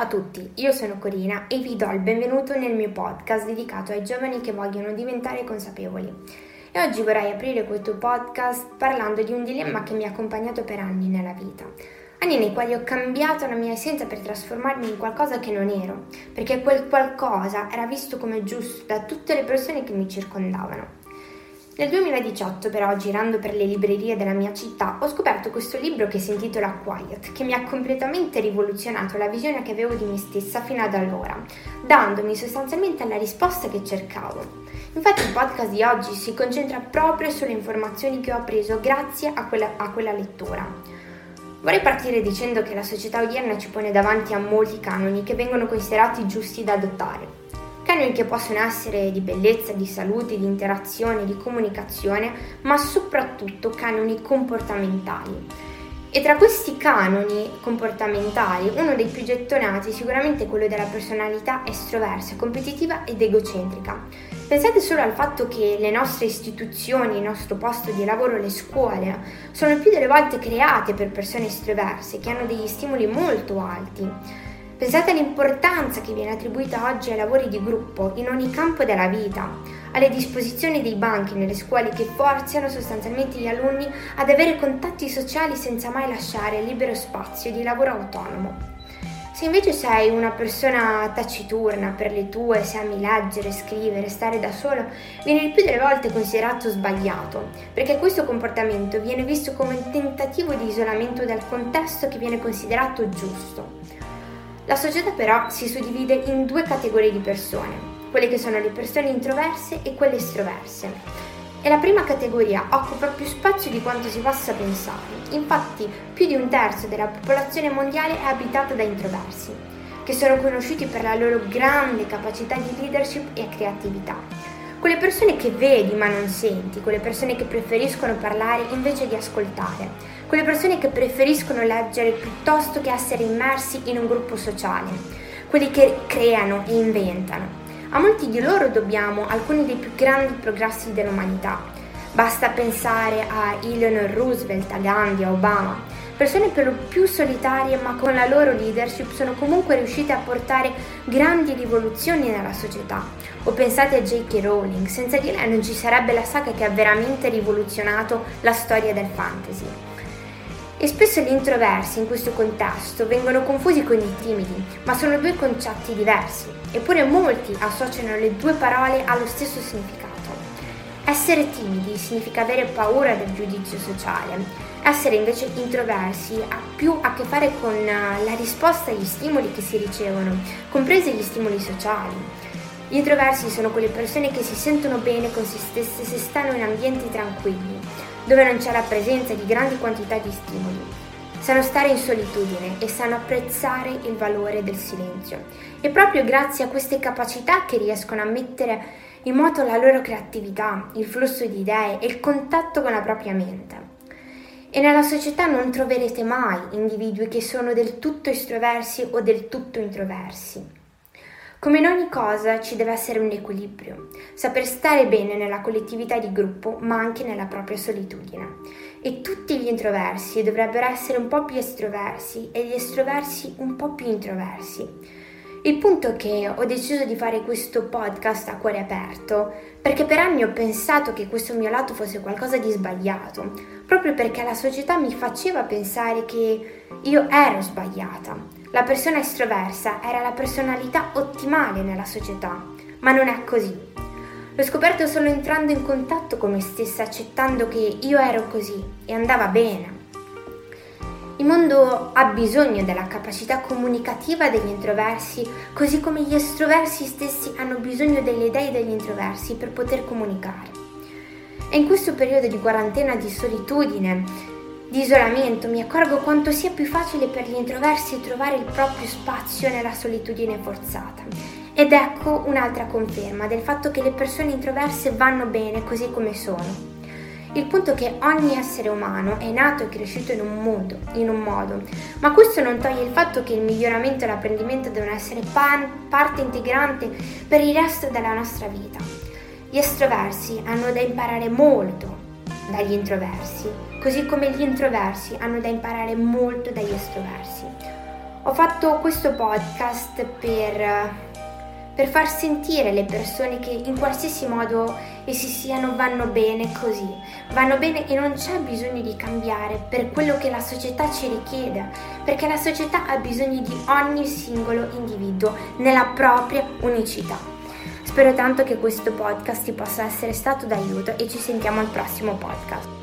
Ciao a tutti, io sono Corina e vi do il benvenuto nel mio podcast dedicato ai giovani che vogliono diventare consapevoli. E oggi vorrei aprire questo podcast parlando di un dilemma che mi ha accompagnato per anni nella vita. Anni nei quali ho cambiato la mia essenza per trasformarmi in qualcosa che non ero, perché quel qualcosa era visto come giusto da tutte le persone che mi circondavano. Nel 2018 però, girando per le librerie della mia città, ho scoperto questo libro che si intitola Quiet, che mi ha completamente rivoluzionato la visione che avevo di me stessa fino ad allora, dandomi sostanzialmente la risposta che cercavo. Infatti il podcast di oggi si concentra proprio sulle informazioni che ho appreso grazie a quella, a quella lettura. Vorrei partire dicendo che la società odierna ci pone davanti a molti canoni che vengono considerati giusti da adottare canoni che possono essere di bellezza, di salute, di interazione, di comunicazione, ma soprattutto canoni comportamentali. E tra questi canoni comportamentali, uno dei più gettonati è sicuramente quello della personalità estroversa, competitiva ed egocentrica. Pensate solo al fatto che le nostre istituzioni, il nostro posto di lavoro, le scuole, sono più delle volte create per persone estroverse che hanno degli stimoli molto alti. Pensate all'importanza che viene attribuita oggi ai lavori di gruppo in ogni campo della vita, alle disposizioni dei banchi nelle scuole che forzano sostanzialmente gli alunni ad avere contatti sociali senza mai lasciare libero spazio di lavoro autonomo. Se invece sei una persona taciturna per le tue, se ami leggere, scrivere, stare da solo, viene il più delle volte considerato sbagliato, perché questo comportamento viene visto come un tentativo di isolamento dal contesto che viene considerato giusto. La società però si suddivide in due categorie di persone, quelle che sono le persone introverse e quelle estroverse. E la prima categoria occupa più spazio di quanto si possa pensare, infatti più di un terzo della popolazione mondiale è abitata da introversi, che sono conosciuti per la loro grande capacità di leadership e creatività. Quelle persone che vedi ma non senti, quelle persone che preferiscono parlare invece di ascoltare, quelle persone che preferiscono leggere piuttosto che essere immersi in un gruppo sociale, quelli che creano e inventano. A molti di loro dobbiamo alcuni dei più grandi progressi dell'umanità. Basta pensare a Eleanor Roosevelt, a Gandhi, a Obama, persone per lo più solitarie ma con la loro leadership sono comunque riuscite a portare grandi rivoluzioni nella società. O pensate a J.K. Rowling, senza di lei non ci sarebbe la saga che ha veramente rivoluzionato la storia del fantasy. E spesso gli introversi in questo contesto vengono confusi con i timidi, ma sono due concetti diversi, eppure molti associano le due parole allo stesso significato. Essere timidi significa avere paura del giudizio sociale, essere invece introversi ha più a che fare con eh, la risposta agli stimoli che si ricevono, compresi gli stimoli sociali. Gli introversi sono quelle persone che si sentono bene con se stesse se stanno in ambienti tranquilli, dove non c'è la presenza di grandi quantità di stimoli. Sanno stare in solitudine e sanno apprezzare il valore del silenzio. È proprio grazie a queste capacità che riescono a mettere in moto la loro creatività, il flusso di idee e il contatto con la propria mente. E nella società non troverete mai individui che sono del tutto estroversi o del tutto introversi. Come in ogni cosa ci deve essere un equilibrio, saper stare bene nella collettività di gruppo ma anche nella propria solitudine. E tutti gli introversi dovrebbero essere un po' più estroversi e gli estroversi un po' più introversi. Il punto è che ho deciso di fare questo podcast a cuore aperto perché per anni ho pensato che questo mio lato fosse qualcosa di sbagliato, proprio perché la società mi faceva pensare che io ero sbagliata la persona estroversa era la personalità ottimale nella società, ma non è così. L'ho scoperto solo entrando in contatto con me stessa, accettando che io ero così e andava bene. Il mondo ha bisogno della capacità comunicativa degli introversi, così come gli estroversi stessi hanno bisogno delle idee degli introversi per poter comunicare. E in questo periodo di quarantena di solitudine, di isolamento mi accorgo quanto sia più facile per gli introversi trovare il proprio spazio nella solitudine forzata. Ed ecco un'altra conferma del fatto che le persone introverse vanno bene così come sono. Il punto è che ogni essere umano è nato e cresciuto in un modo, in un modo, ma questo non toglie il fatto che il miglioramento e l'apprendimento devono essere pan- parte integrante per il resto della nostra vita. Gli estroversi hanno da imparare molto dagli introversi, così come gli introversi hanno da imparare molto dagli estroversi. Ho fatto questo podcast per, per far sentire le persone che in qualsiasi modo essi siano vanno bene così, vanno bene e non c'è bisogno di cambiare per quello che la società ci richiede, perché la società ha bisogno di ogni singolo individuo nella propria unicità. Spero tanto che questo podcast ti possa essere stato d'aiuto e ci sentiamo al prossimo podcast.